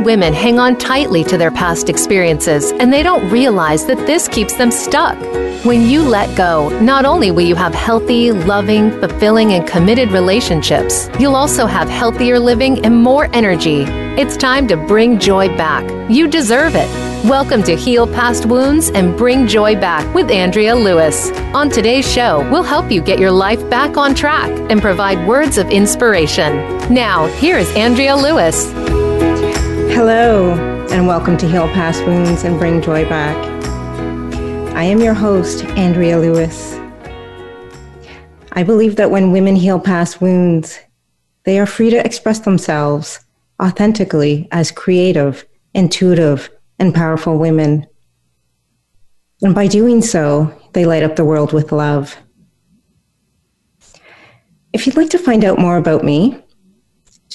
women hang on tightly to their past experiences and they don't realize that this keeps them stuck. When you let go, not only will you have healthy, loving, fulfilling, and committed relationships, you'll also have healthier living and more energy. It's time to bring joy back. You deserve it. Welcome to Heal Past Wounds and Bring Joy Back with Andrea Lewis. On today's show, we'll help you get your life back on track and provide words of inspiration. Now, here is Andrea Lewis. Hello, and welcome to Heal Past Wounds and Bring Joy Back. I am your host, Andrea Lewis. I believe that when women heal past wounds, they are free to express themselves authentically as creative, intuitive, and powerful women. And by doing so, they light up the world with love. If you'd like to find out more about me,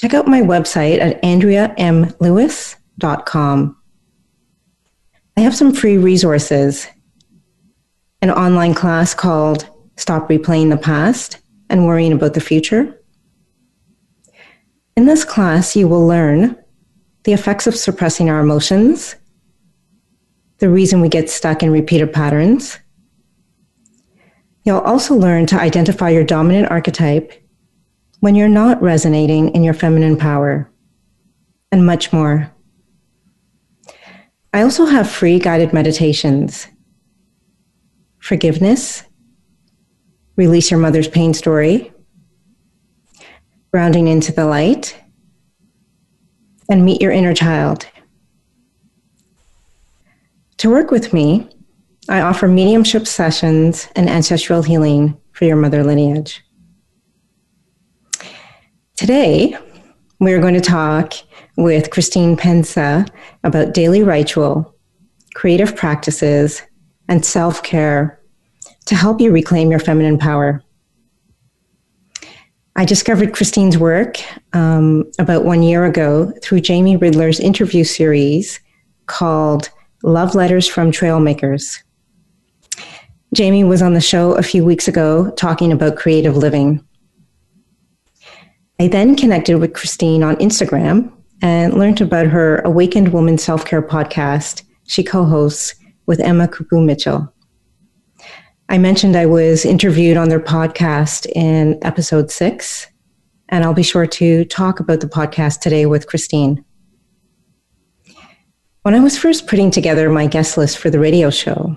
check out my website at andreamlewis.com. I have some free resources an online class called Stop Replaying the Past and Worrying About the Future. In this class, you will learn the effects of suppressing our emotions, the reason we get stuck in repeated patterns. You'll also learn to identify your dominant archetype when you're not resonating in your feminine power, and much more. I also have free guided meditations. Forgiveness, release your mother's pain story, grounding into the light, and meet your inner child. To work with me, I offer mediumship sessions and ancestral healing for your mother lineage. Today, we're going to talk with Christine Pensa about daily ritual, creative practices, and self care to help you reclaim your feminine power. I discovered Christine's work um, about one year ago through Jamie Ridler's interview series called Love Letters from Trailmakers. Jamie was on the show a few weeks ago talking about creative living. I then connected with Christine on Instagram and learned about her Awakened Woman Self Care podcast she co hosts with Emma Cuckoo Mitchell. I mentioned I was interviewed on their podcast in episode six, and I'll be sure to talk about the podcast today with Christine. When I was first putting together my guest list for the radio show,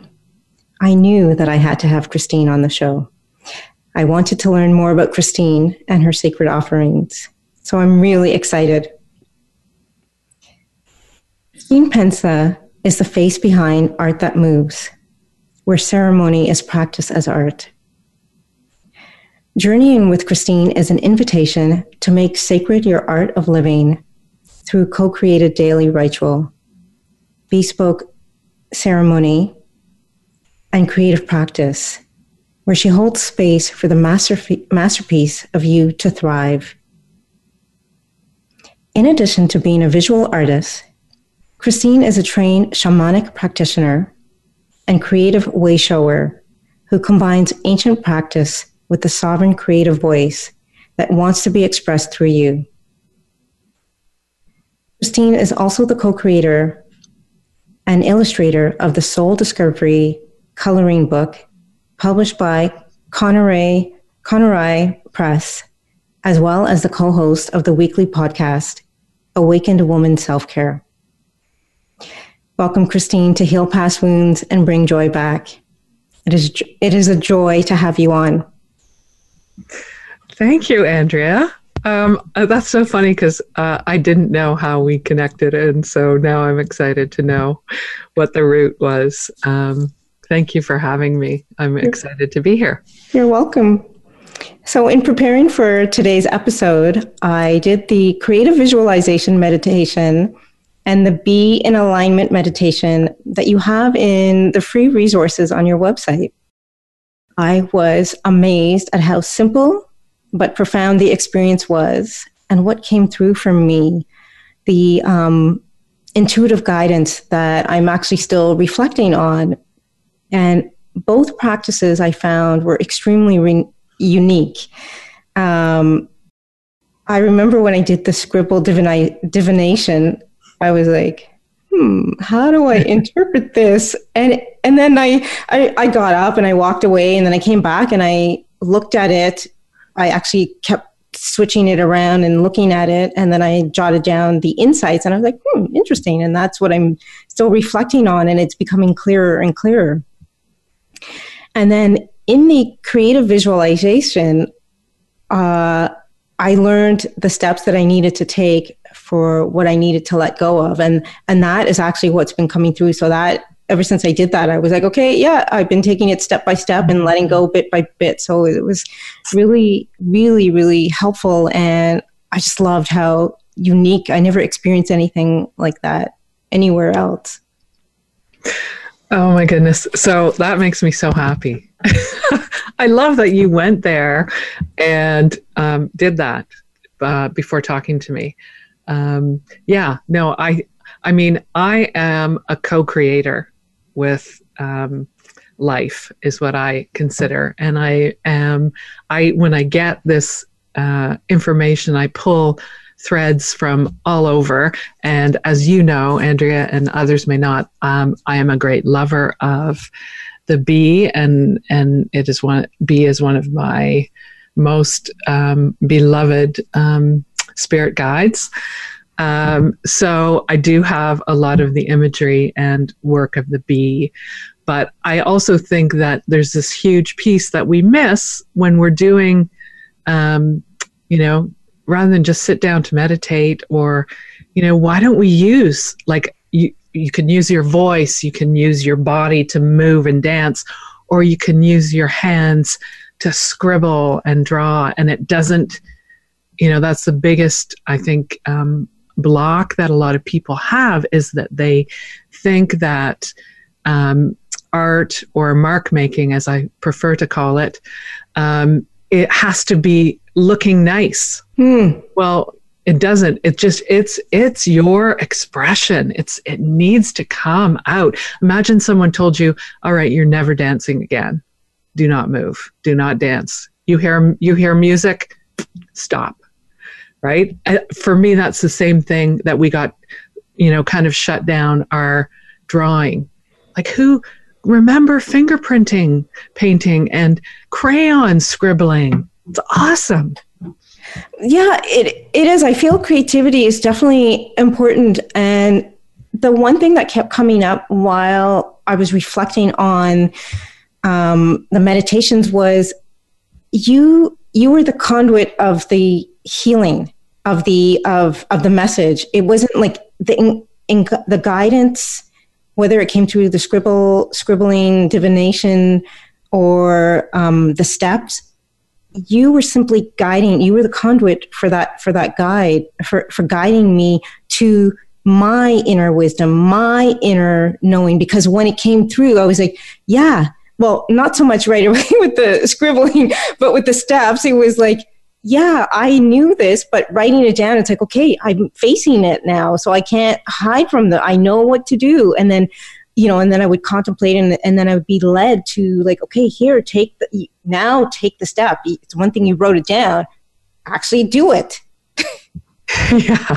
I knew that I had to have Christine on the show. I wanted to learn more about Christine and her sacred offerings. So I'm really excited. Christine Pensa is the face behind Art That Moves, where ceremony is practiced as art. Journeying with Christine is an invitation to make sacred your art of living through co created daily ritual, bespoke ceremony, and creative practice where she holds space for the masterpiece of you to thrive. In addition to being a visual artist, Christine is a trained shamanic practitioner and creative way shower who combines ancient practice with the sovereign creative voice that wants to be expressed through you. Christine is also the co creator and illustrator of the Soul Discovery coloring book published by Conari, Conari Press, as well as the co host of the weekly podcast, Awakened Woman Self Care. Welcome, Christine, to Heal Past Wounds and Bring Joy Back. It is, it is a joy to have you on. Thank you, Andrea. Um, uh, that's so funny because uh, I didn't know how we connected, and so now I'm excited to know what the route was. Um, Thank you for having me. I'm excited to be here. You're welcome. So, in preparing for today's episode, I did the creative visualization meditation and the Be in Alignment meditation that you have in the free resources on your website. I was amazed at how simple but profound the experience was and what came through for me. The um, intuitive guidance that I'm actually still reflecting on and both practices I found were extremely re- unique. Um, I remember when I did the scribble divination, I was like, hmm, how do I interpret this? And and then I, I I got up and I walked away and then I came back and I looked at it. I actually kept switching it around and looking at it and then I jotted down the insights and I was like, hmm, interesting. And that's what I'm still reflecting on and it's becoming clearer and clearer. And then in the creative visualization, uh, I learned the steps that I needed to take for what I needed to let go of. And, and that is actually what's been coming through. So that ever since I did that, I was like, okay, yeah, I've been taking it step by step and letting go bit by bit. So it was really, really, really helpful. And I just loved how unique, I never experienced anything like that anywhere else. Oh my goodness. So that makes me so happy. I love that you went there and um, did that uh, before talking to me. Um, yeah, no, I, I mean, I am a co-creator with um, life, is what I consider, and I am. I when I get this uh, information, I pull threads from all over. And as you know, Andrea and others may not, um, I am a great lover of the bee, and and it is one bee is one of my most um, beloved um, spirit guides. Um, so I do have a lot of the imagery and work of the bee, but I also think that there's this huge piece that we miss when we're doing, um, you know, rather than just sit down to meditate or, you know, why don't we use like you, you can use your voice, you can use your body to move and dance, or you can use your hands to scribble and draw. And it doesn't, you know, that's the biggest, I think, um, block that a lot of people have is that they think that um, art or mark making, as I prefer to call it, um, it has to be looking nice. Hmm. Well, it doesn't. It just it's it's your expression. It's it needs to come out. Imagine someone told you all right you're never dancing again. Do not move. Do not dance. You hear you hear music? Stop. Right? For me that's the same thing that we got you know kind of shut down our drawing. Like who remember fingerprinting painting and crayon scribbling it's awesome yeah, it it is. I feel creativity is definitely important and the one thing that kept coming up while I was reflecting on um, the meditations was you you were the conduit of the healing of the of of the message. It wasn't like the in, in, the guidance, whether it came through the scribble scribbling divination or um, the steps you were simply guiding you were the conduit for that for that guide for for guiding me to my inner wisdom my inner knowing because when it came through i was like yeah well not so much right away with the scribbling but with the steps it was like yeah i knew this but writing it down it's like okay i'm facing it now so i can't hide from the i know what to do and then you know, and then I would contemplate and, and then I would be led to like, okay, here, take the, now take the step. It's one thing you wrote it down, actually do it. yeah.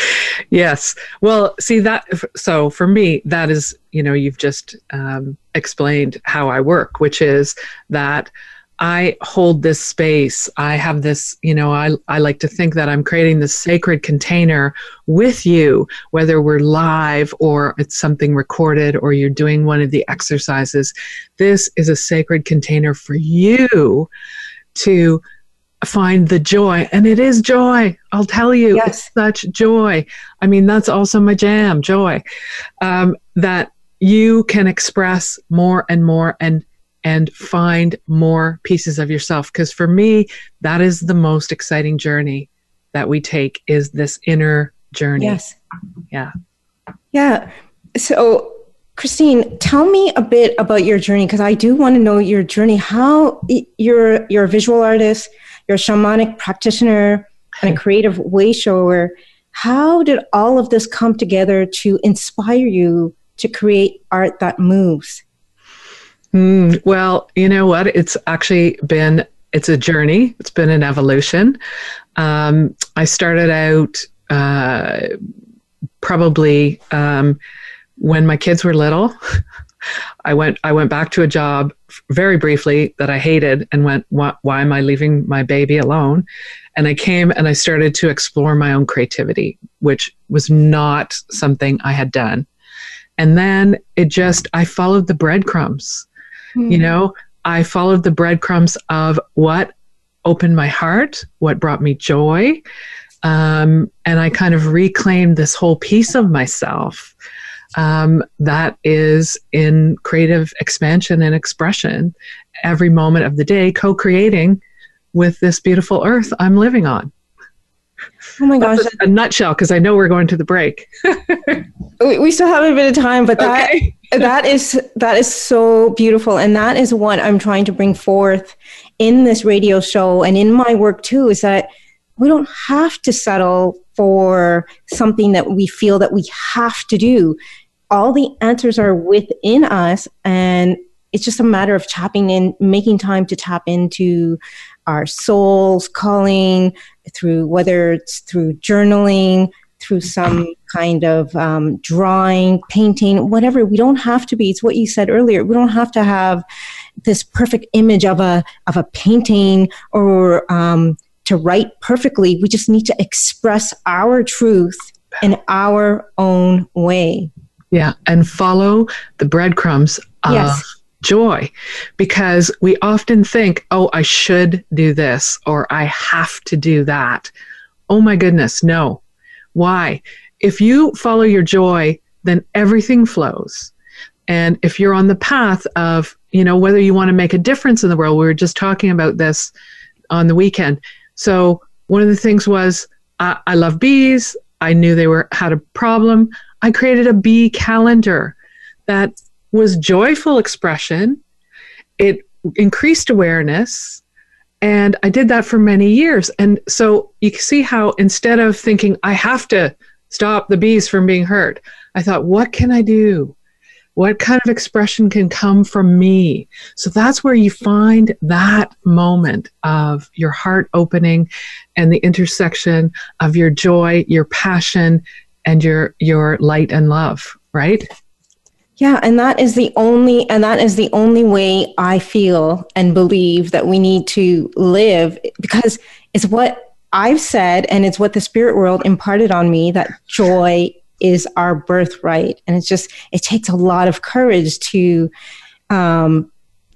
yes. Well, see that. So for me, that is, you know, you've just um, explained how I work, which is that I hold this space. I have this, you know, I, I like to think that I'm creating this sacred container with you, whether we're live or it's something recorded or you're doing one of the exercises. This is a sacred container for you to find the joy. And it is joy. I'll tell you, yes. it's such joy. I mean, that's also my jam, joy, um, that you can express more and more. And and find more pieces of yourself. Because for me that is the most exciting journey that we take is this inner journey. Yes. Yeah. Yeah. So christine tell me a bit about your journey because i do want to know your journey. How you're you're a visual artist you're a shamanic practitioner and a creative way shower how did all of this come together to inspire you to create art that moves Mm, well, you know what? It's actually been it's a journey. It's been an evolution. Um, I started out uh, probably um, when my kids were little. I went I went back to a job very briefly that I hated and went why, why am I leaving my baby alone? And I came and I started to explore my own creativity, which was not something I had done. And then it just I followed the breadcrumbs. Mm. You know, I followed the breadcrumbs of what opened my heart, what brought me joy. Um, and I kind of reclaimed this whole piece of myself um, that is in creative expansion and expression every moment of the day, co creating with this beautiful earth I'm living on. Oh my gosh. A, a, nutshell, because I know we're going to the break. we, we, still have a bit of time, but that, okay. that is that is so beautiful. And that is what I'm trying to bring forth in this radio show and in my work too, is that we don't have to settle for something that we feel that we have to do. All the answers are within us, and it's just a matter of tapping in, making time to tap into our souls calling through whether it's through journaling, through some kind of um, drawing, painting, whatever. We don't have to be. It's what you said earlier. We don't have to have this perfect image of a of a painting or um, to write perfectly. We just need to express our truth in our own way. Yeah, and follow the breadcrumbs of yes. Joy because we often think, oh, I should do this or I have to do that. Oh my goodness, no. Why? If you follow your joy, then everything flows. And if you're on the path of, you know, whether you want to make a difference in the world, we were just talking about this on the weekend. So one of the things was I, I love bees. I knew they were had a problem. I created a bee calendar that was joyful expression. It increased awareness. And I did that for many years. And so you can see how instead of thinking, I have to stop the bees from being hurt, I thought, what can I do? What kind of expression can come from me? So that's where you find that moment of your heart opening and the intersection of your joy, your passion, and your your light and love, right? Yeah, and that is the only and that is the only way I feel and believe that we need to live because it's what I've said and it's what the spirit world imparted on me that joy is our birthright. And it's just, it takes a lot of courage to um,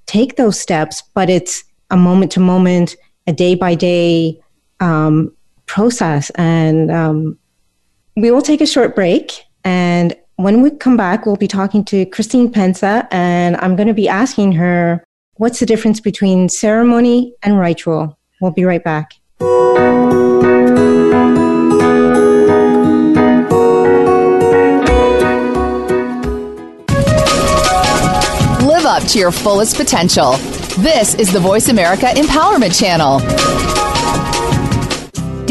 take those steps, but it's a moment to moment, a day by day um, process. And um, we will take a short break. And when we come back, we'll be talking to Christine Pensa, and I'm going to be asking her what's the difference between ceremony and ritual. We'll be right back. Live up to your fullest potential. This is the Voice America Empowerment Channel.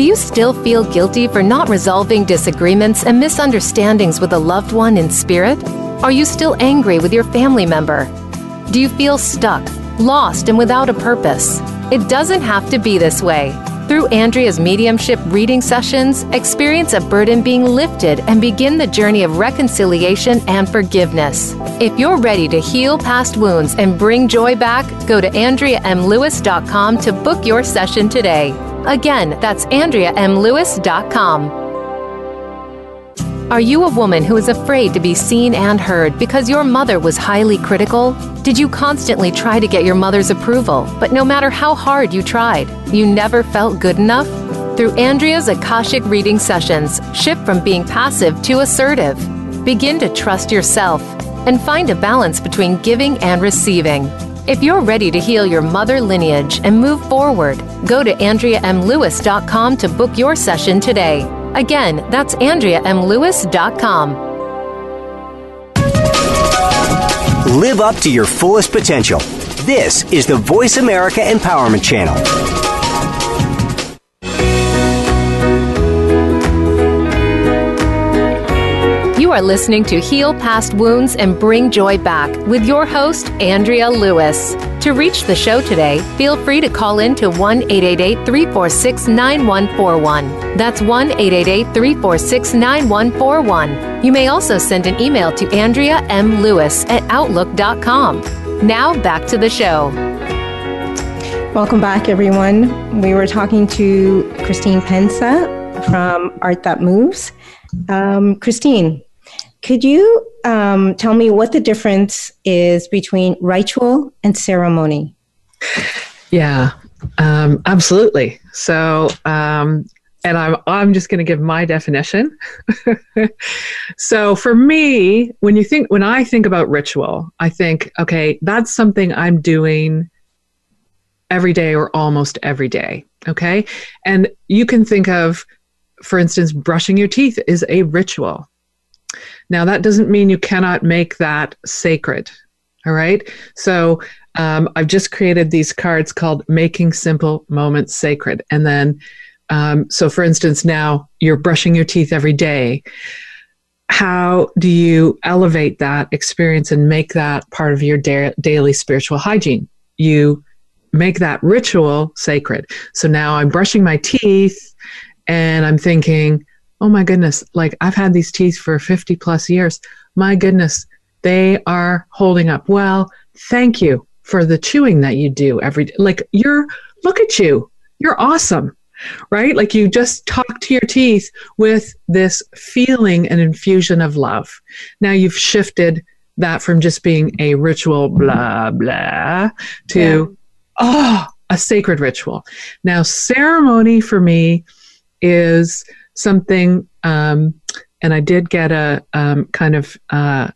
Do you still feel guilty for not resolving disagreements and misunderstandings with a loved one in spirit? Are you still angry with your family member? Do you feel stuck, lost, and without a purpose? It doesn't have to be this way. Through Andrea's mediumship reading sessions, experience a burden being lifted and begin the journey of reconciliation and forgiveness. If you're ready to heal past wounds and bring joy back, go to AndreaMLewis.com to book your session today. Again, that's AndreaMLewis.com. Are you a woman who is afraid to be seen and heard because your mother was highly critical? Did you constantly try to get your mother's approval, but no matter how hard you tried, you never felt good enough? Through Andrea's Akashic reading sessions, shift from being passive to assertive. Begin to trust yourself and find a balance between giving and receiving. If you're ready to heal your mother lineage and move forward, go to AndreaMLewis.com to book your session today. Again, that's AndreaMLewis.com. Live up to your fullest potential. This is the Voice America Empowerment Channel. You are listening to Heal Past Wounds and Bring Joy Back with your host, Andrea Lewis. To reach the show today, feel free to call in to 1 888 346 9141. That's 1 888 346 9141. You may also send an email to Andrea M. Lewis at Outlook.com. Now back to the show. Welcome back, everyone. We were talking to Christine Pensa from Art That Moves. Um, Christine, could you um, tell me what the difference is between ritual and ceremony? Yeah, um, absolutely. So, um, and I'm I'm just going to give my definition. so for me, when you think when I think about ritual, I think okay, that's something I'm doing every day or almost every day. Okay, and you can think of for instance, brushing your teeth is a ritual. Now, that doesn't mean you cannot make that sacred. All right. So, um, I've just created these cards called Making Simple Moments Sacred. And then, um, so for instance, now you're brushing your teeth every day. How do you elevate that experience and make that part of your da- daily spiritual hygiene? You make that ritual sacred. So now I'm brushing my teeth and I'm thinking, oh my goodness, like I've had these teeth for 50 plus years. My goodness, they are holding up. Well, thank you for the chewing that you do every day. Like you're, look at you, you're awesome, right? Like you just talk to your teeth with this feeling and infusion of love. Now you've shifted that from just being a ritual, blah, blah, to, yeah. oh, a sacred ritual. Now, ceremony for me is something, um, and I did get a um, kind of uh,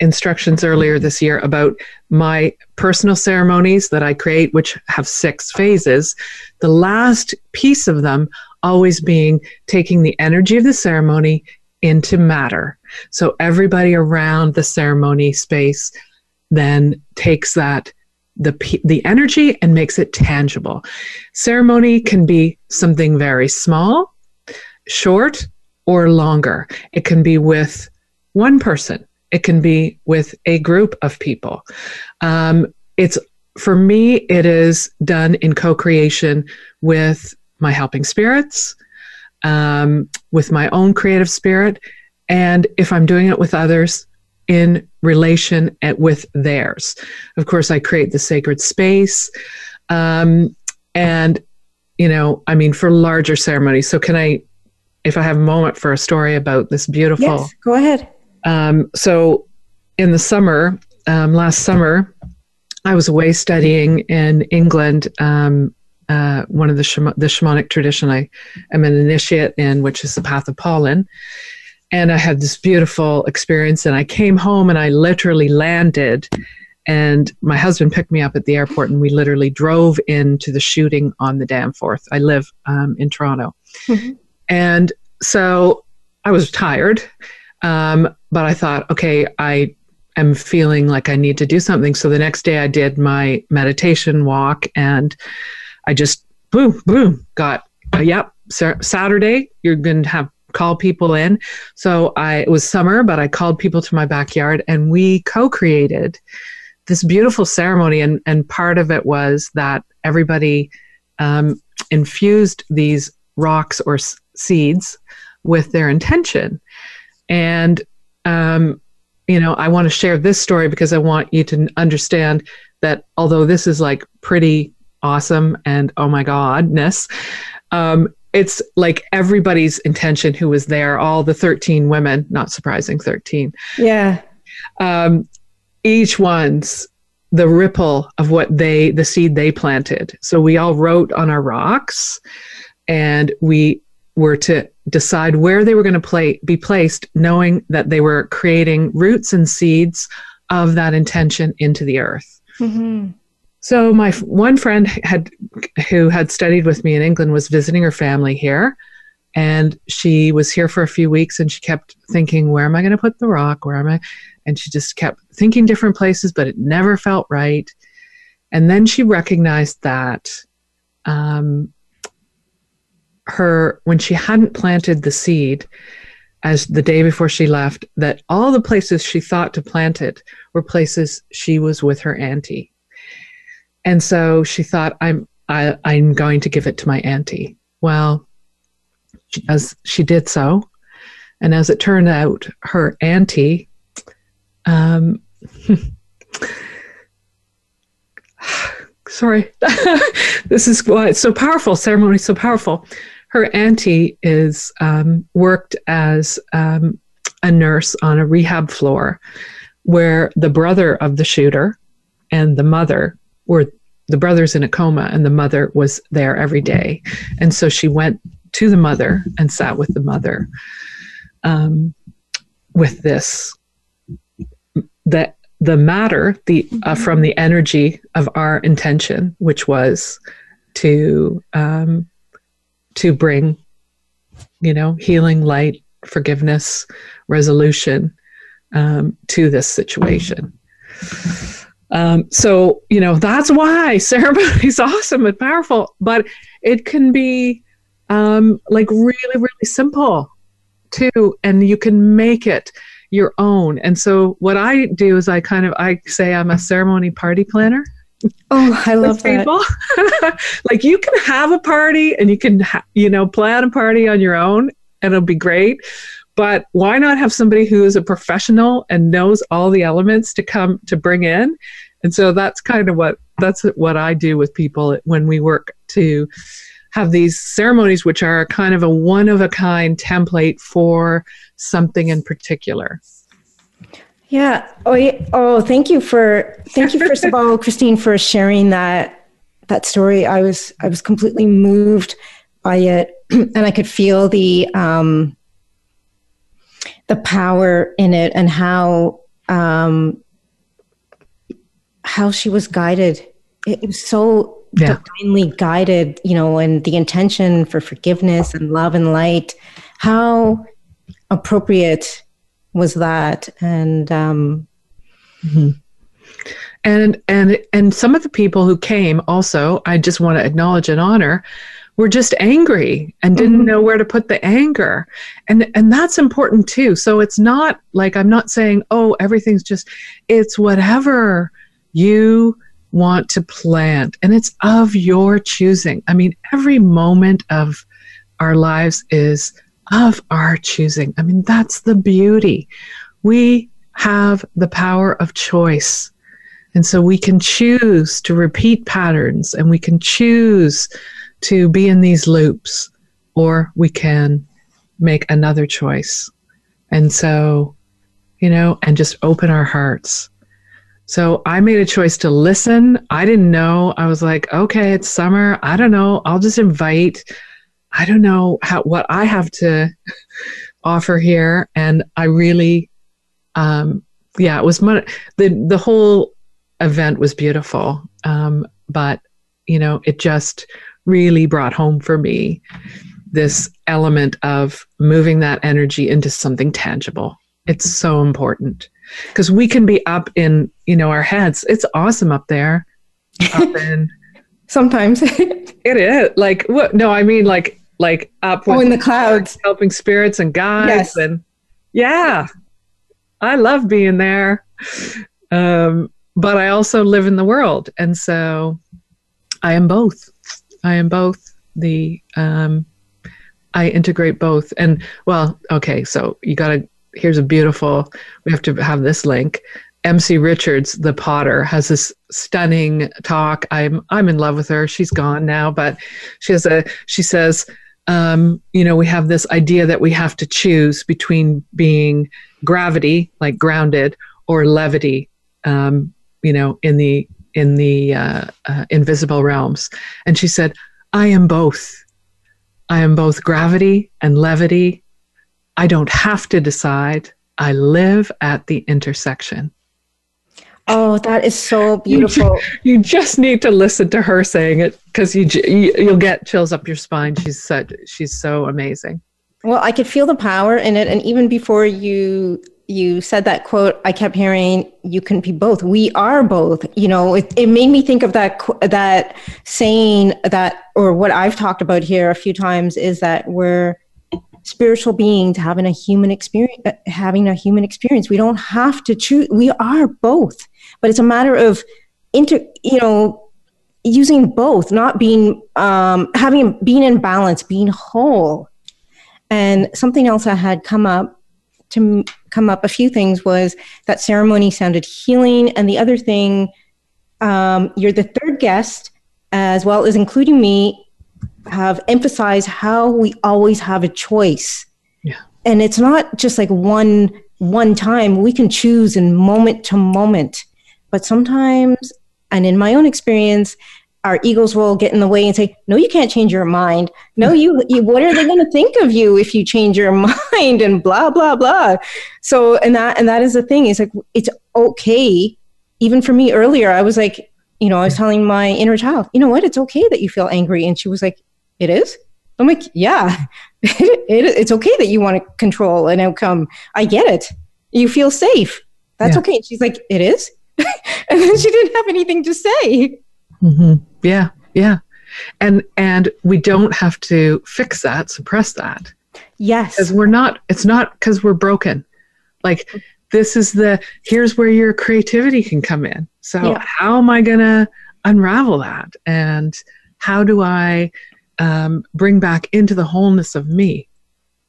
instructions earlier this year about my personal ceremonies that I create, which have six phases. The last piece of them always being taking the energy of the ceremony into matter. So everybody around the ceremony space then takes that the the energy and makes it tangible. Ceremony can be something very small, short, or longer. It can be with one person. It can be with a group of people. Um, it's for me. It is done in co-creation with my helping spirits, um, with my own creative spirit, and if I'm doing it with others, in relation at, with theirs. Of course, I create the sacred space. Um, and, you know, I mean, for larger ceremonies. So, can I, if I have a moment for a story about this beautiful. Yes, go ahead. Um, so, in the summer, um, last summer, I was away studying in England. Um, uh, one of the, shama- the shamanic tradition I am an initiate in, which is the path of pollen and I had this beautiful experience. And I came home and I literally landed. And my husband picked me up at the airport, and we literally drove into the shooting on the Danforth. I live um, in Toronto. Mm-hmm. And so I was tired, um, but I thought, okay, I am feeling like I need to do something. So the next day I did my meditation walk, and I just, boom, boom, got, uh, yep, Saturday, you're going to have call people in. So I it was summer, but I called people to my backyard and we co-created this beautiful ceremony. And and part of it was that everybody um, infused these rocks or seeds with their intention. And um, you know, I want to share this story because I want you to understand that although this is like pretty awesome and oh my godness, um, it's like everybody's intention who was there, all the 13 women, not surprising, 13. Yeah. Um, each one's the ripple of what they, the seed they planted. So we all wrote on our rocks and we were to decide where they were going to play, be placed, knowing that they were creating roots and seeds of that intention into the earth. Mm-hmm. So my one friend had who had studied with me in England was visiting her family here and she was here for a few weeks and she kept thinking where am I going to put the rock where am I and she just kept thinking different places but it never felt right and then she recognized that um, her when she hadn't planted the seed as the day before she left that all the places she thought to plant it were places she was with her auntie. And so she thought, I'm, I, am i am going to give it to my auntie. Well, as she did so, and as it turned out, her auntie, um, sorry, this is why it's so powerful. Ceremony so powerful her auntie is um, worked as um, a nurse on a rehab floor where the brother of the shooter and the mother were the brother's in a coma and the mother was there every day. And so she went to the mother and sat with the mother um, with this that the matter the uh, from the energy of our intention which was to um, to bring, you know, healing, light, forgiveness, resolution um, to this situation. Um, so, you know, that's why ceremony is awesome and powerful, but it can be um, like really, really simple too, and you can make it your own. And so, what I do is I kind of I say I'm a ceremony party planner. Oh, I love people. like you can have a party and you can, ha- you know, plan a party on your own and it'll be great. But why not have somebody who is a professional and knows all the elements to come to bring in? And so that's kind of what that's what I do with people when we work to have these ceremonies, which are kind of a one of a kind template for something in particular. Yeah. Oh, yeah. oh, thank you for thank you first of all, Christine, for sharing that that story. I was I was completely moved by it, and I could feel the um, the power in it and how um, how she was guided. It, was so yeah. divinely guided, you know, and the intention for forgiveness and love and light. How appropriate was that and um, mm-hmm. and and and some of the people who came also i just want to acknowledge and honor were just angry and didn't mm-hmm. know where to put the anger and and that's important too so it's not like i'm not saying oh everything's just it's whatever you want to plant and it's of your choosing i mean every moment of our lives is of our choosing. I mean, that's the beauty. We have the power of choice. And so we can choose to repeat patterns and we can choose to be in these loops, or we can make another choice. And so, you know, and just open our hearts. So I made a choice to listen. I didn't know. I was like, okay, it's summer. I don't know. I'll just invite I don't know how what I have to offer here, and I really, um, yeah, it was my, the the whole event was beautiful, um, but you know, it just really brought home for me this element of moving that energy into something tangible. It's so important because we can be up in you know our heads. It's awesome up there, up in Sometimes it is like what? No, I mean like like up oh, in the clouds, helping spirits and guides, yes. and yeah, I love being there. Um, but I also live in the world, and so I am both. I am both the. Um, I integrate both, and well, okay. So you got to. Here's a beautiful. We have to have this link. MC Richards, the potter, has this stunning talk. I'm I'm in love with her. She's gone now, but she has a she says, um, you know, we have this idea that we have to choose between being gravity, like grounded, or levity, um, you know, in the in the uh, uh, invisible realms. And she said, "I am both. I am both gravity and levity. I don't have to decide. I live at the intersection." Oh, that is so beautiful. You, you just need to listen to her saying it because you, you you'll get chills up your spine. She's such she's so amazing. Well, I could feel the power in it, and even before you you said that quote, I kept hearing, "You can be both. We are both." You know, it, it made me think of that that saying that, or what I've talked about here a few times is that we're spiritual beings having a human experience having a human experience we don't have to choose we are both but it's a matter of inter you know using both not being um, having being in balance being whole and something else i had come up to come up a few things was that ceremony sounded healing and the other thing um, you're the third guest as well as including me have emphasized how we always have a choice. Yeah. And it's not just like one one time. We can choose in moment to moment. But sometimes, and in my own experience, our egos will get in the way and say, "No, you can't change your mind. No, hmm. you. you what are they going to think of you if you change your mind?" And blah blah blah. So, and that and that is the thing. It's like it's okay. Even for me earlier, I was like, you know, I was telling my inner child, you know what? It's okay that you feel angry, and she was like, it is? I'm like, yeah, it, it's okay that you want to control an outcome. I get it. You feel safe. That's yeah. okay. And she's like, it is? and then she didn't have anything to say. Mm-hmm. Yeah, yeah. And and we don't have to fix that, suppress that. Yes. Because we're not, it's not because we're broken. Like this is the here's where your creativity can come in. So yeah. how am I gonna unravel that? And how do I um, bring back into the wholeness of me,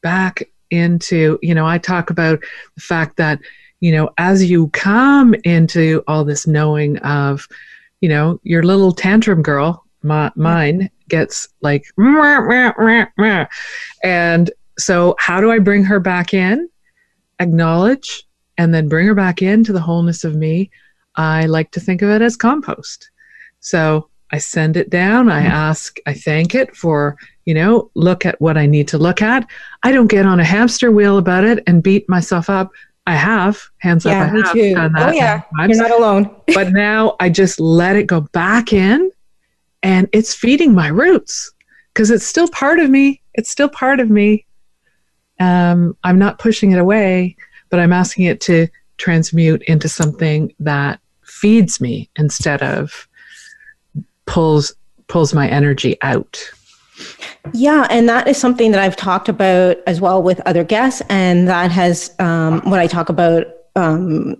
back into, you know, I talk about the fact that, you know, as you come into all this knowing of, you know, your little tantrum girl, my, mine gets like, and so how do I bring her back in? Acknowledge and then bring her back into the wholeness of me. I like to think of it as compost. So I send it down. I mm-hmm. ask, I thank it for, you know, look at what I need to look at. I don't get on a hamster wheel about it and beat myself up. I have, hands yeah, up, I me have too. done that. Oh, yeah. You're not alone. but now I just let it go back in and it's feeding my roots because it's still part of me. It's still part of me. Um, I'm not pushing it away, but I'm asking it to transmute into something that feeds me instead of pulls pulls my energy out. Yeah, and that is something that I've talked about as well with other guests, and that has um, what I talk about um,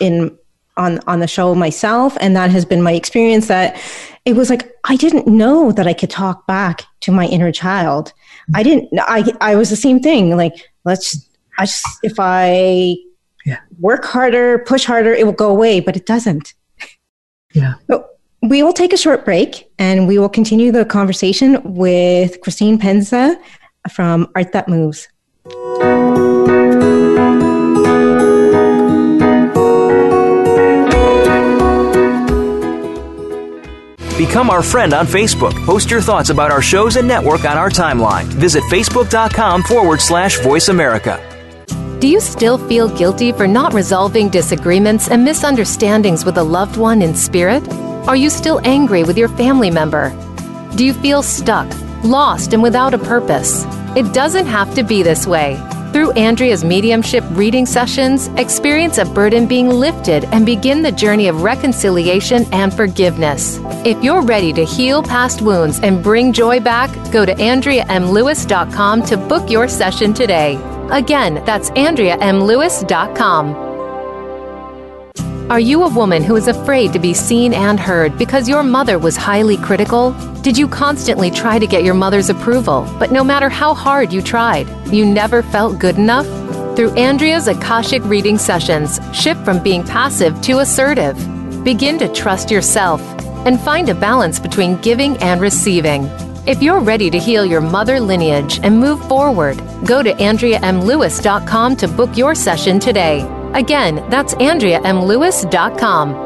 in on on the show myself, and that has been my experience. That it was like I didn't know that I could talk back to my inner child. I didn't. I I was the same thing. Like let's. I just if I yeah. work harder, push harder, it will go away, but it doesn't. Yeah. So we will take a short break and we will continue the conversation with Christine Pensa from Art That Moves. Become our friend on Facebook. Post your thoughts about our shows and network on our timeline. Visit facebook.com forward slash voice America. Do you still feel guilty for not resolving disagreements and misunderstandings with a loved one in spirit? Are you still angry with your family member? Do you feel stuck, lost, and without a purpose? It doesn't have to be this way. Through Andrea's mediumship reading sessions, experience a burden being lifted and begin the journey of reconciliation and forgiveness. If you're ready to heal past wounds and bring joy back, go to AndreaMLewis.com to book your session today. Again, that's AndreaMLewis.com. Are you a woman who is afraid to be seen and heard because your mother was highly critical? Did you constantly try to get your mother's approval, but no matter how hard you tried, you never felt good enough? Through Andrea's Akashic reading sessions, shift from being passive to assertive. Begin to trust yourself and find a balance between giving and receiving. If you're ready to heal your mother lineage and move forward, go to AndreaMLewis.com to book your session today. Again, that's AndreaMLewis.com.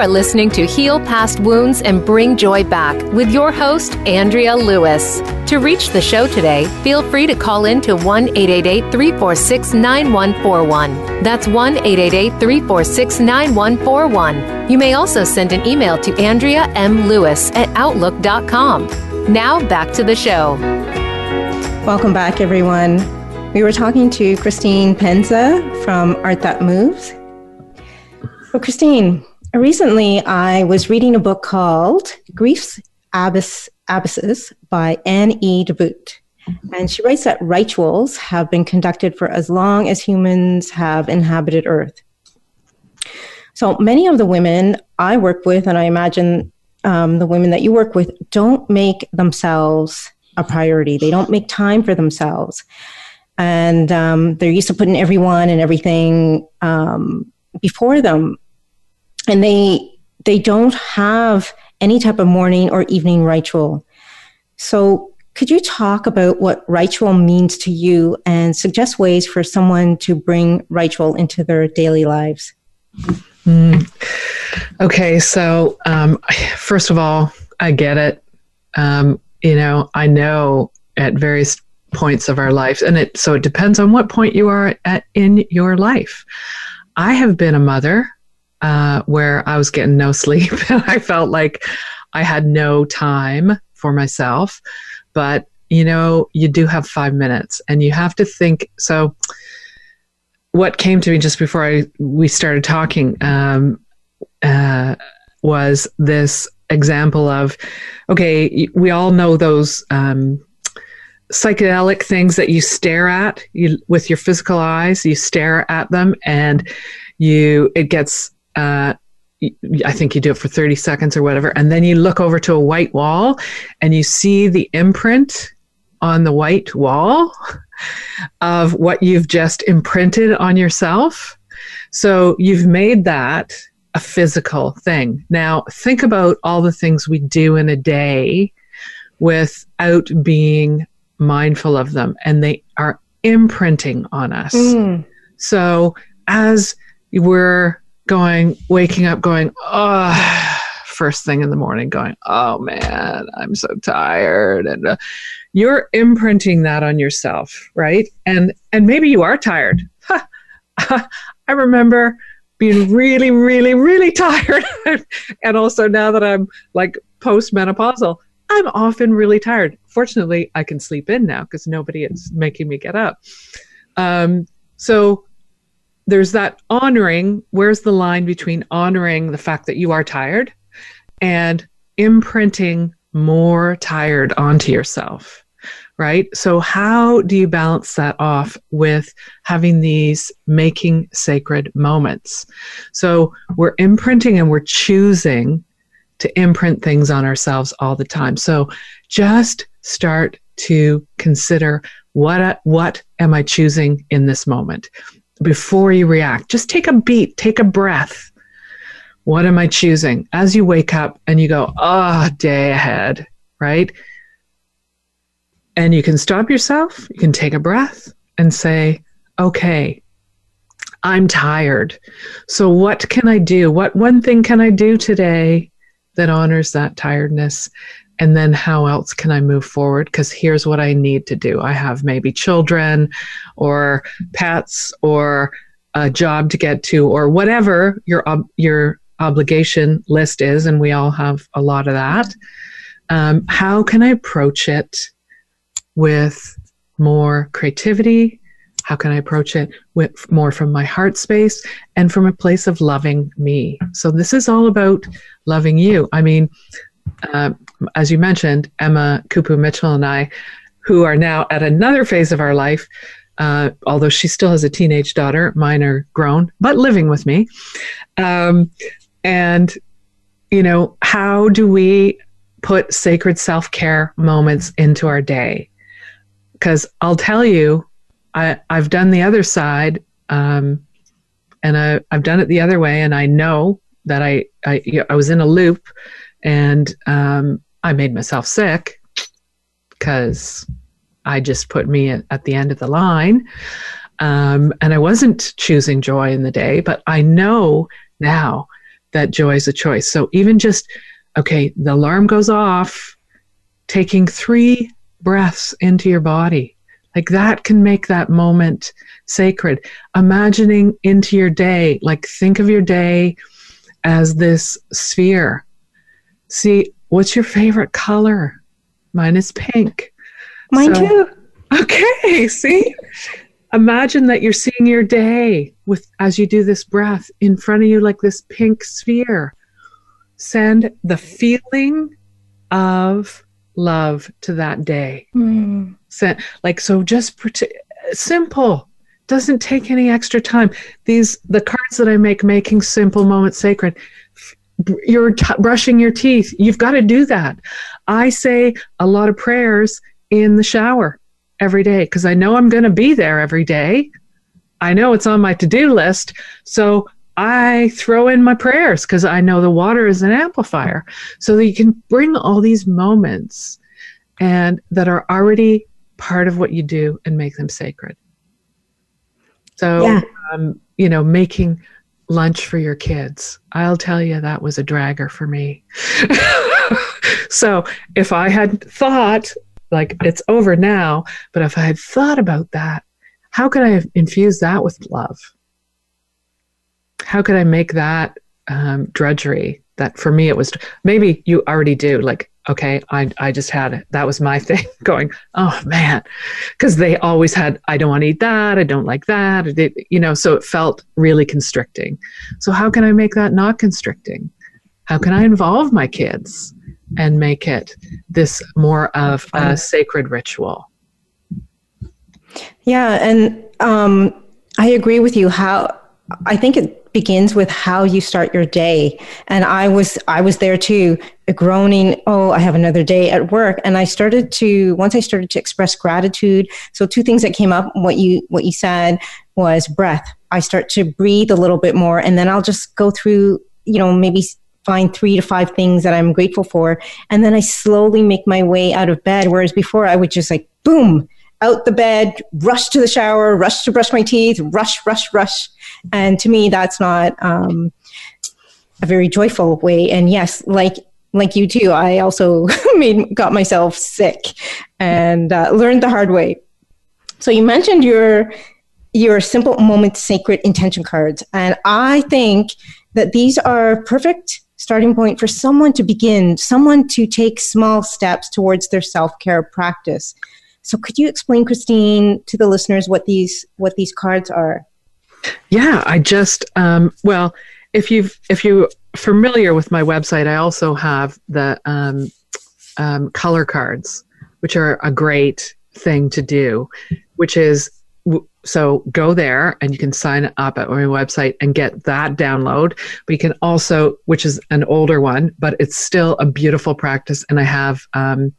Are listening to Heal Past Wounds and Bring Joy Back with your host, Andrea Lewis. To reach the show today, feel free to call in to 1 888 346 9141. That's 1 888 346 9141. You may also send an email to Andrea M. Lewis at Outlook.com. Now back to the show. Welcome back, everyone. We were talking to Christine Pensa from Art That Moves. Well, Christine, recently I was reading a book called Grief's Abyss, Abysses by Anne E. DeBoot. And she writes that rituals have been conducted for as long as humans have inhabited Earth. So many of the women I work with, and I imagine um, the women that you work with, don't make themselves a priority. They don't make time for themselves and um, they're used to putting everyone and everything um, before them, and they they don't have any type of morning or evening ritual. So, could you talk about what ritual means to you and suggest ways for someone to bring ritual into their daily lives? Mm. Okay, so um, first of all, I get it. Um, you know, I know at various points of our lives and it so it depends on what point you are at in your life i have been a mother uh, where i was getting no sleep. I felt like i had no time for myself. But you know you do have five minutes and you have to think. So what came to me just before I we started talking um, uh, was this example of okay we all know those um, psychedelic things that you stare at. You, with your physical eyes you stare at them and you it gets uh, I think you do it for 30 seconds or whatever. And then you look over to a white wall and you see the imprint on the white wall of what you've just imprinted on yourself. So you've made that a physical thing. Now, think about all the things we do in a day without being mindful of them and they are imprinting on us. Mm. So as we're going, waking up, going, oh, first thing in the morning, going, oh man, I'm so tired. And uh, you're imprinting that on yourself, right? And, and maybe you are tired. I remember being really, really, really tired. and also now that I'm like postmenopausal, I'm often really tired. Fortunately, I can sleep in now because nobody is making me get up. Um, so there's that honoring. Where's the line between honoring the fact that you are tired and imprinting more tired onto yourself? Right? So, how do you balance that off with having these making sacred moments? So, we're imprinting and we're choosing to imprint things on ourselves all the time. So just start to consider what what am I choosing in this moment before you react. Just take a beat, take a breath. What am I choosing? As you wake up and you go, "Ah, oh, day ahead," right? And you can stop yourself, you can take a breath and say, "Okay, I'm tired. So what can I do? What one thing can I do today that honors that tiredness and then how else can i move forward because here's what i need to do i have maybe children or pets or a job to get to or whatever your ob- your obligation list is and we all have a lot of that um, how can i approach it with more creativity how can I approach it with more from my heart space and from a place of loving me? So this is all about loving you. I mean, uh, as you mentioned, Emma Kupu Mitchell and I, who are now at another phase of our life, uh, although she still has a teenage daughter, mine are grown, but living with me. Um, and, you know, how do we put sacred self care moments into our day? Because I'll tell you, I, I've done the other side, um, and I, I've done it the other way, and I know that I, I, I was in a loop, and um, I made myself sick because I just put me at, the end of the line. Um, and I wasn't choosing joy in the day, but I know now that joy is a choice. So even just, okay, the alarm goes off, taking three breaths into your body, like that can make that moment sacred. Imagining into your day, like think of your day as this sphere. See, what's your favorite color? Mine is pink. Mine so, too. Okay, see? Imagine that you're seeing your day with as you do this breath in front of you like this pink sphere. Send the feeling of love to that day. Mm. Send, like so just simple doesn't take any extra time these the cards that i make making simple moments sacred you're t- brushing your teeth you've got to do that i say a lot of prayers in the shower every day because I know I'm going to be there every day. I know it's on my to do list. So I throw in my prayers because I know the water is an amplifier. So that you can bring all these moments and that are already part of what you do and make them sacred. So, yeah. um, you know, making lunch for your kids. I'll tell you that was a dragger for me. so if I had thought like it's over now. But if I had thought about that, how could I infuse that with love? How could I make that um, drudgery? That for me, it was maybe you already do. Like, okay, I, I just had it. That was my thing going, oh man. Because they always had, I don't want to eat that. I don't like that. It, you know, so it felt really constricting. So, how can I make that not constricting? How can I involve my kids? and make it this more of a sacred ritual. Yeah, and um, I agree with you. How I think it begins with how you start your day, and I was I was there too, groaning. Oh, I have another day at work, and I started to once I started to express gratitude. So two things that came up. What you what you said was breath. I start to breathe a little bit more, and then I'll just go through. You know, maybe find three to five things that I'm grateful for. And then I slowly make my way out of bed. Whereas before I would just like, boom, out the bed, rush to the shower, rush to brush my teeth, rush, rush, rush. And to me, that's not um, a very joyful way. And yes, like like you too, I also made got myself sick and uh, learned the hard way. So you mentioned your your simple moment sacred intention cards, and I think that these are perfect starting point for someone to begin, someone to take small steps towards their self-care practice. So could you explain Christine to the listeners what these what these cards are? Yeah, I just um, well, if you've if you're familiar with my website, I also have the um, um, color cards, which are a great thing to do, which is so go there and you can sign up at my website and get that download you can also which is an older one but it's still a beautiful practice and i have um,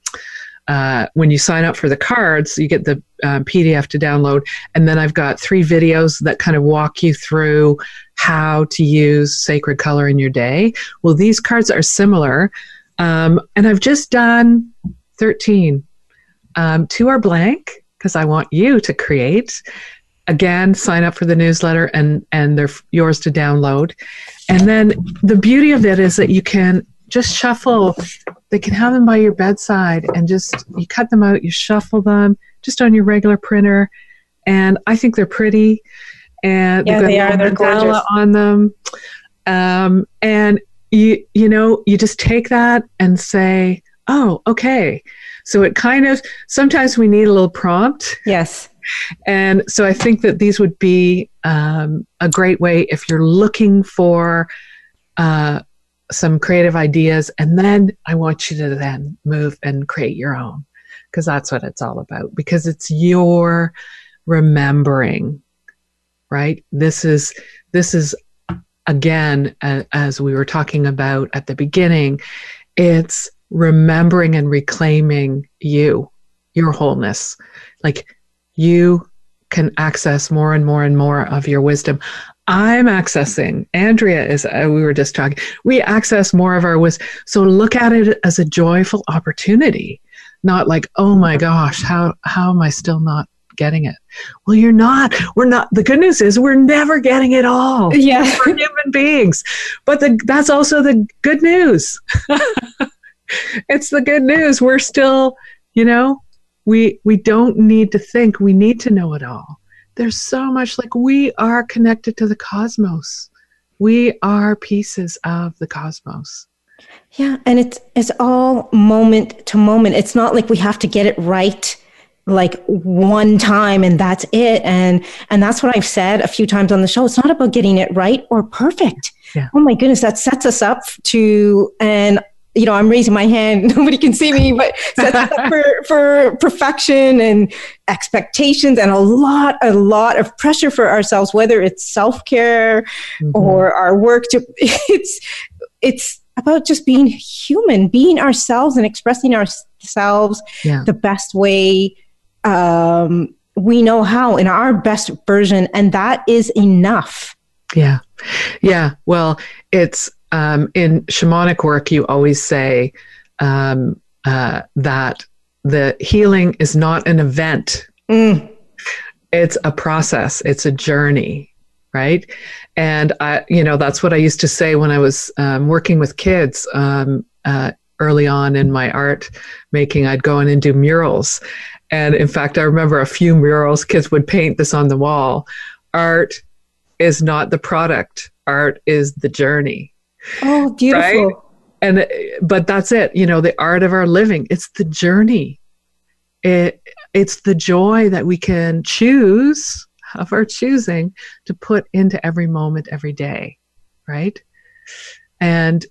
uh, when you sign up for the cards you get the uh, pdf to download and then i've got three videos that kind of walk you through how to use sacred color in your day well these cards are similar um, and i've just done 13 um, two are blank because I want you to create. Again, sign up for the newsletter and and they're yours to download. And then the beauty of it is that you can just shuffle. They can have them by your bedside and just you cut them out, you shuffle them just on your regular printer. And I think they're pretty. And yeah, they are. They're gorgeous on them. Um, and you you know you just take that and say, oh, okay so it kind of sometimes we need a little prompt. Yes. And so I think that these would be um, a great way if you're looking for uh, some creative ideas. And then I want you to then move and create your own because that's what it's all about because it's your remembering right this is this is again as we were talking about at the beginning it's remembering and reclaiming you, your wholeness. Like you can access more and more and more of your wisdom. I'm accessing, Andrea is, uh, we were just talking, we access more of our wisdom. So look at it as a joyful opportunity, not like, oh my gosh, how, how am I still not getting it. Well, you're not. We're not. The good news is we're never getting it all. Yeah. We're human beings. But the, that's also the good news. it's the good news. We're still, you know, we we don't need to think. We need to know it all. There's so much like we are connected to the cosmos. We are pieces of the cosmos. Yeah, and it's it's all moment to moment. It's not like we have to get it right like one time and that's it and and that's what I've said a few times on the show. It's not about getting it right or perfect. Yeah. Oh my goodness, that sets us up to and you know, I'm raising my hand. Nobody can see me, but sets us up for, for perfection and expectations and a lot, a lot of pressure for ourselves, whether it's self care mm-hmm. or our work. To it's it's about just being human, being ourselves and expressing ourselves yeah. the best way um, we know how in our best version. And that is enough. Yeah. Yeah. Well, it's um, in shamanic work, you always say um, uh, that the healing is not an event. Mm. It's a process. It's a journey right and i you know that's what i used to say when i was um, working with kids um, uh, early on in my art making i'd go in and do murals and in fact i remember a few murals kids would paint this on the wall art is not the product art is the journey oh beautiful. Right? and but that's it you know the art of our living it's the journey. It it's the joy that we can choose of our choosing to put into every moment every day right? And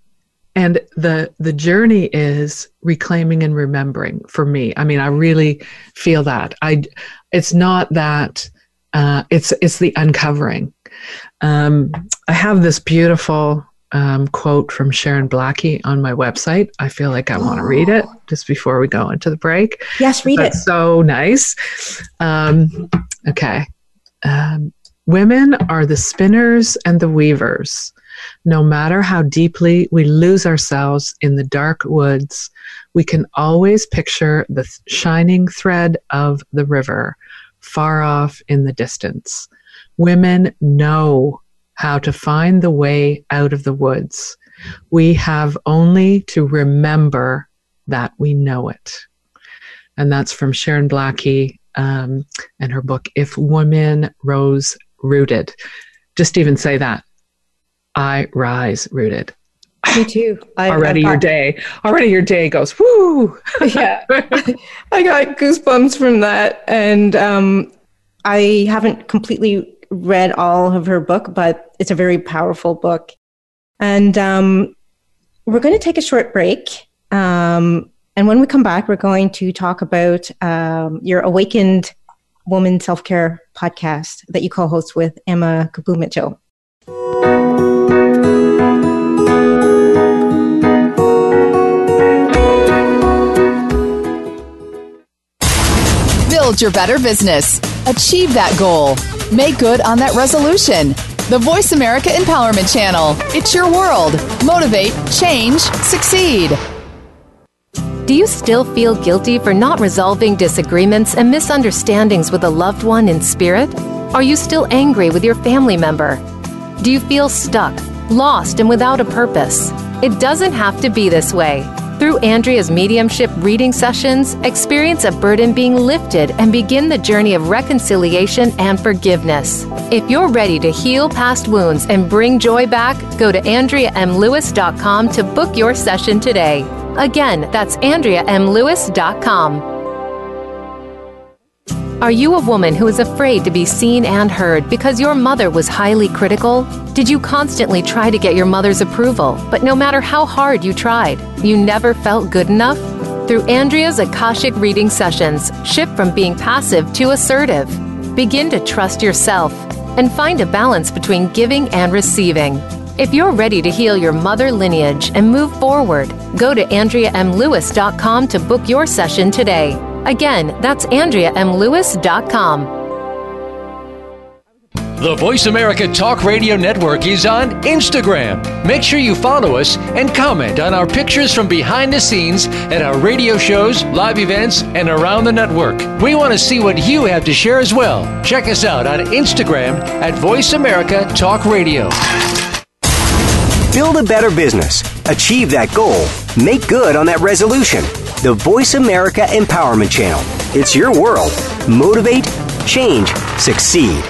and the the journey is reclaiming and remembering for me. I mean i really feel that. I it's not that uh, it's it's the uncovering. Um, i have this beautiful um, quote from sharon blackie on my website. I feel like i want to read it just before we go into the break. Yes read That's it. so nice. Um, okay. Um, women are the spinners and the weavers. No matter how deeply we lose ourselves in the dark woods, we can always picture the shining thread of the river far off in the distance. Women know how to find the way out of the woods. We have only to remember that we know it. And that's from Sharon Blackie, um, and her book, If Women Rose Rooted. Just even say that. I rise rooted. Me too. I, already your day, already your day goes, whoo. yeah. I got goosebumps from that. And um, I haven't completely read all of her book, but it's a very powerful book. And um, we're going to take a short break. Um, and when we come back, we're going to talk about um, your Awakened Woman Self Care podcast that you co host with Emma Kupu Mitchell. Build your better business. Achieve that goal. Make good on that resolution. The Voice America Empowerment Channel. It's your world. Motivate, change, succeed. Do you still feel guilty for not resolving disagreements and misunderstandings with a loved one in spirit? Are you still angry with your family member? Do you feel stuck, lost, and without a purpose? It doesn't have to be this way. Through Andrea's mediumship reading sessions, experience a burden being lifted and begin the journey of reconciliation and forgiveness. If you're ready to heal past wounds and bring joy back, go to AndreaMLewis.com to book your session today. Again, that's AndreaMLewis.com. Are you a woman who is afraid to be seen and heard because your mother was highly critical? Did you constantly try to get your mother's approval, but no matter how hard you tried, you never felt good enough? Through Andrea's Akashic reading sessions, shift from being passive to assertive. Begin to trust yourself and find a balance between giving and receiving. If you're ready to heal your mother lineage and move forward, go to AndreaMLewis.com to book your session today. Again, that's AndreaMLewis.com. The Voice America Talk Radio Network is on Instagram. Make sure you follow us and comment on our pictures from behind the scenes at our radio shows, live events, and around the network. We want to see what you have to share as well. Check us out on Instagram at Voice America Talk Radio. Build a better business, achieve that goal, make good on that resolution. The Voice America Empowerment Channel. It's your world. Motivate, change, succeed.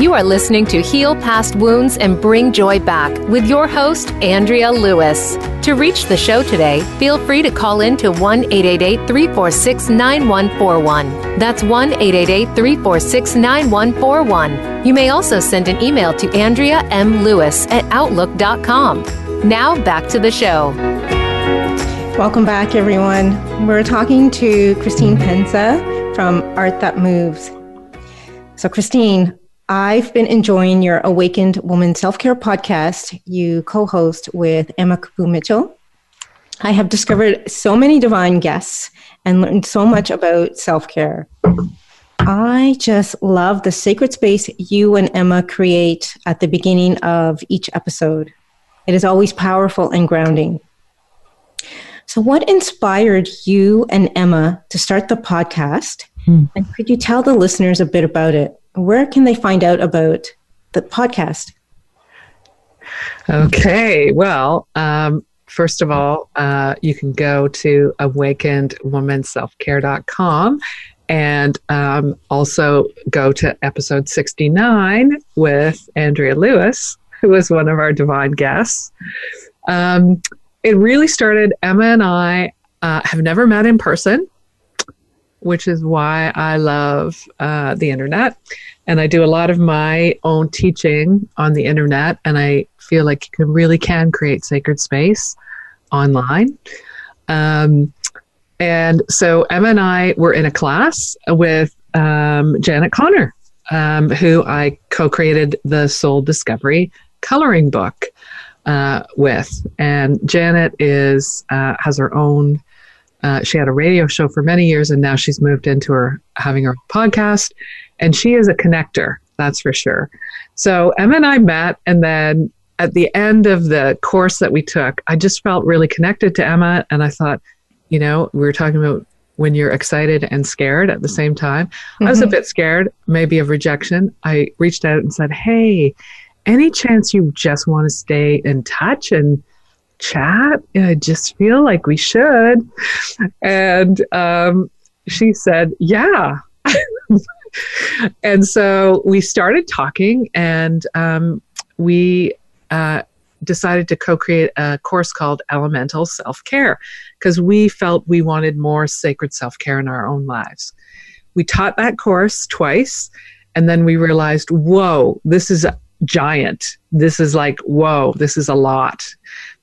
You are listening to Heal Past Wounds and Bring Joy Back with your host, Andrea Lewis. To reach the show today, feel free to call in to 1 888 346 9141. That's 1 888 346 9141. You may also send an email to Andrea M. Lewis at Outlook.com. Now back to the show. Welcome back, everyone. We're talking to Christine Pensa from Art That Moves. So, Christine, I've been enjoying your Awakened Woman Self Care podcast you co host with Emma Kupu Mitchell. I have discovered so many divine guests and learned so much about self care. I just love the sacred space you and Emma create at the beginning of each episode. It is always powerful and grounding. So, what inspired you and Emma to start the podcast? Hmm. And could you tell the listeners a bit about it? Where can they find out about the podcast? Okay, well, um, first of all, uh, you can go to awakenedwomanselfcare.com and um, also go to episode 69 with Andrea Lewis, who was one of our divine guests. Um, it really started, Emma and I uh, have never met in person which is why I love uh, the internet. And I do a lot of my own teaching on the internet, and I feel like you can really can create sacred space online. Um, and so Emma and I were in a class with um, Janet Conner, um, who I co-created the Soul Discovery coloring book uh, with. And Janet is uh, has her own uh, she had a radio show for many years, and now she's moved into her having her podcast. And she is a connector, that's for sure. So Emma and I met, and then at the end of the course that we took, I just felt really connected to Emma, and I thought, you know, we were talking about when you're excited and scared at the same time. Mm-hmm. I was a mm-hmm. bit scared, maybe of rejection. I reached out and said, "Hey, any chance you just want to stay in touch and?" Chat? I just feel like we should. And um, she said, Yeah. and so we started talking, and um, we uh, decided to co create a course called Elemental Self Care because we felt we wanted more sacred self care in our own lives. We taught that course twice, and then we realized, whoa, this is giant. This is like, whoa, this is a lot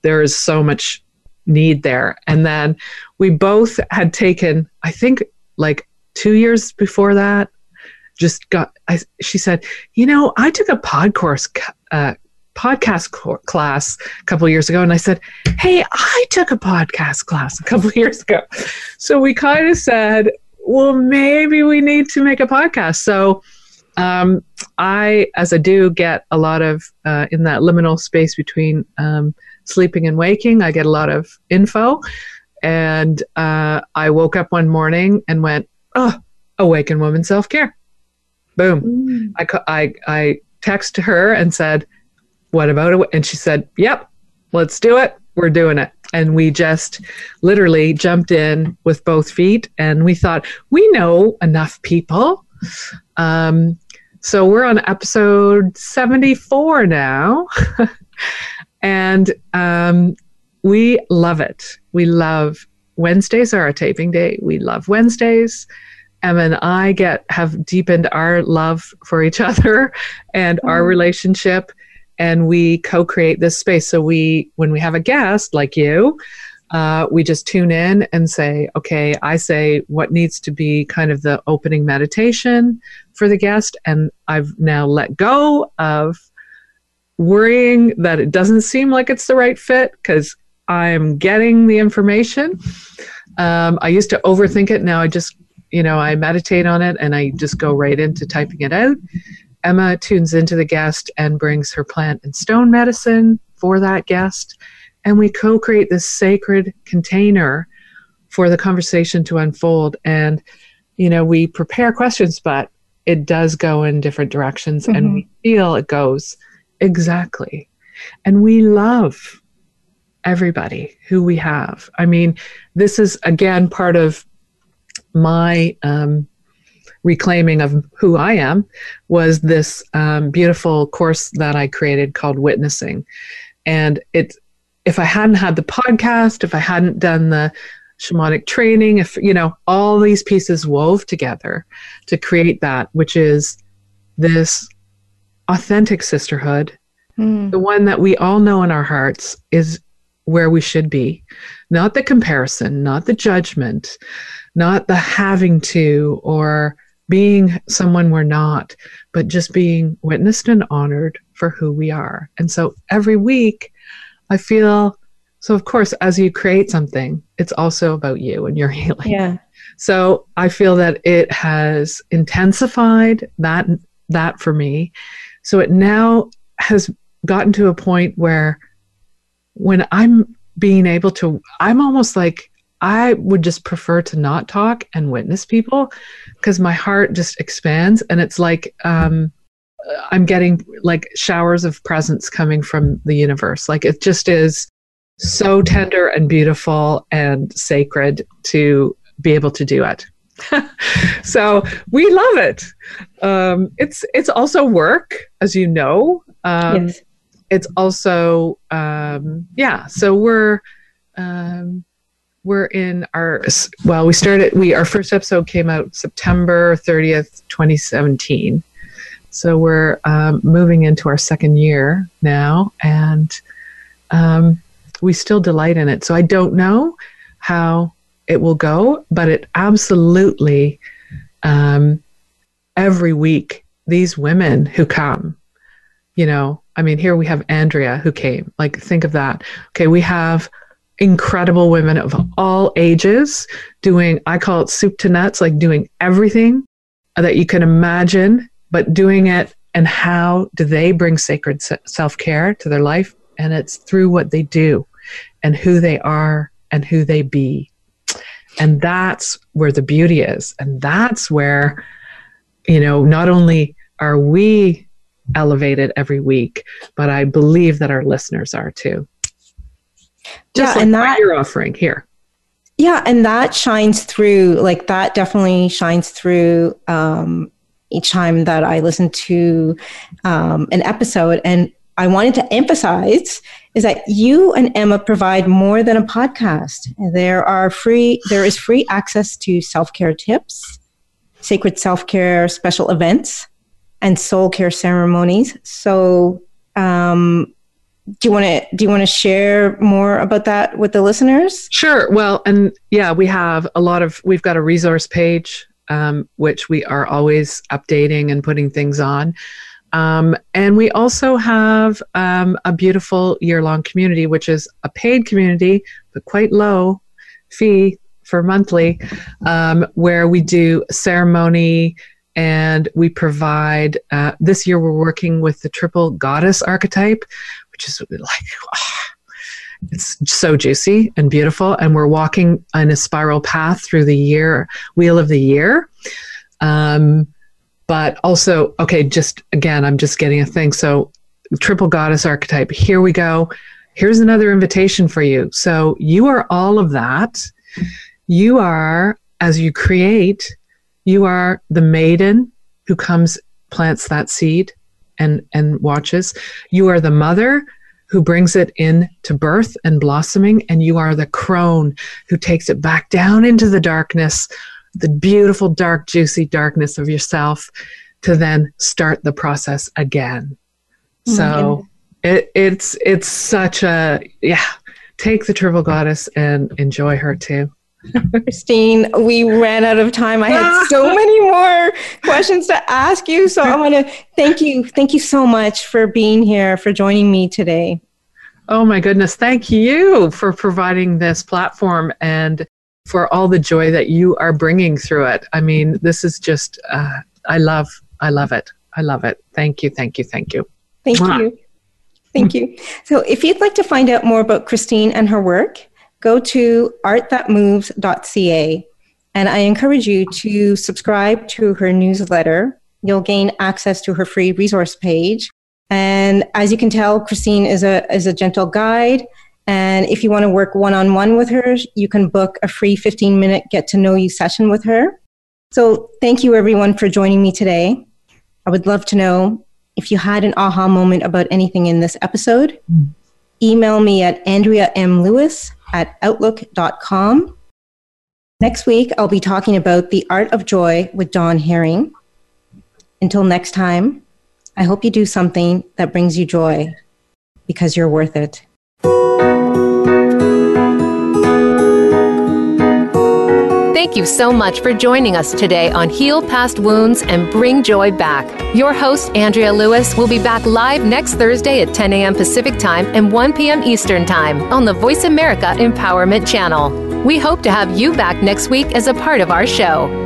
there is so much need there. And then we both had taken, I think, like two years before that, just got. I, she said, "You know, I took a pod course, uh, podcast class a couple years ago," and I said, "Hey, I took a podcast class a couple years ago." So we kind of said, "Well, maybe we need to make a podcast." So. Um, I, as I do, get a lot of uh, in that liminal space between um, sleeping and waking. I get a lot of info. And uh, I woke up one morning and went, oh, awaken woman self care. Boom. Mm. I, I, I texted her and said, what about it? And she said, yep, let's do it. We're doing it. And we just literally jumped in with both feet and we thought, we know enough people. Um, so we're on episode 74 now. and um, we love it. We love Wednesdays are our taping day. We love Wednesdays. Emma and I get have deepened our love for each other and our mm-hmm. relationship, and we co-create this space. So we, when we have a guest like you, uh, we just tune in and say, okay, I say what needs to be kind of the opening meditation for the guest, and I've now let go of worrying that it doesn't seem like it's the right fit because I'm getting the information. Um, I used to overthink it. Now I just, you know, I meditate on it and I just go right into typing it out. Emma tunes into the guest and brings her plant and stone medicine for that guest. And we co create this sacred container for the conversation to unfold. And, you know, we prepare questions, but it does go in different directions mm-hmm. and we feel it goes exactly. And we love everybody who we have. I mean, this is again part of my um, reclaiming of who I am was this um, beautiful course that I created called Witnessing, and it. If I hadn't had the podcast, if I hadn't done the shamanic training, if you know all these pieces wove together to create that, which is this authentic sisterhood, mm. the one that we all know in our hearts is where we should be. Not the comparison, not the judgment, not the having to or being someone we're not, but just being witnessed and honored for who we are. And so every week, I feel so, of course, as you create something, it's also about you and your healing. Yeah. So I feel that it has intensified that that for me. So it now has gotten to a point where when I'm being able to, I'm almost like I would just prefer to not talk and witness people because my heart just expands and it's like um, I'm getting like showers of presence coming from the universe. Like it just is so tender and beautiful and sacred to be able to do it. so we love it. Um, it's it's also work, as you know. Um, yes it's also um, yeah so we're um, we're in our well we started we our first episode came out september 30th 2017 so we're um, moving into our second year now and um, we still delight in it so i don't know how it will go but it absolutely um, every week these women who come you know I mean, here we have Andrea who came. Like, think of that. Okay, we have incredible women of all ages doing, I call it soup to nuts, like doing everything that you can imagine, but doing it and how do they bring sacred self care to their life? And it's through what they do and who they are and who they be. And that's where the beauty is. And that's where, you know, not only are we elevated every week, but I believe that our listeners are too. Just yeah, like and that you're offering here. Yeah, and that shines through. Like that definitely shines through um, each time that I listen to um, an episode. And I wanted to emphasize is that you and Emma provide more than a podcast. There are free. There is free access to self care tips, sacred self care special events and soul care ceremonies. So, um, do you want to do you want to share more about that with the listeners? Sure. Well, and yeah, we have a lot of we've got a resource page um, which we are always updating and putting things on. Um, and we also have um, a beautiful year long community, which is a paid community, but quite low fee for monthly, um, where we do ceremony, and we provide uh, this year we're working with the triple goddess archetype which is like oh, it's so juicy and beautiful. And we're walking in a spiral path through the year wheel of the year. Um, but also okay just again i'm just getting a thing. So triple goddess archetype here we go. Here's another invitation for you. So you are all of that. You are as you create you are the maiden who comes, plants that seed and, and watches. You are the mother who brings it in to birth and blossoming, and you are the crone who takes it back down into the darkness, the beautiful, dark, juicy darkness of yourself, to then start the process again. So mm-hmm. it, it's it's such a yeah. Take the triple goddess and enjoy her too. Christine, we ran out of time. I had so many more questions to ask you. So I want to thank you. Thank you so much for being here, for joining me today. Oh my goodness. Thank you for providing this platform and for all the joy that you are bringing through it. I mean, this is just, uh, I love, I love it. I love it. Thank you, thank you, thank you. Thank Mwah. you. Thank you. So, if you'd like to find out more about Christine and her work, go to artthatmoves.ca. And I encourage you to subscribe to her newsletter. You'll gain access to her free resource page. And as you can tell, Christine is a, is a gentle guide. And if you want to work one on one with her, you can book a free 15 minute get to know you session with her. So thank you everyone for joining me today. I would love to know if you had an aha moment about anything in this episode. Email me at Andrea M. Lewis at outlook.com. Next week, I'll be talking about the art of joy with Dawn Herring. Until next time, I hope you do something that brings you joy because you're worth it. Thank you so much for joining us today on Heal Past Wounds and Bring Joy Back. Your host, Andrea Lewis, will be back live next Thursday at 10 a.m. Pacific Time and 1 p.m. Eastern Time on the Voice America Empowerment Channel. We hope to have you back next week as a part of our show.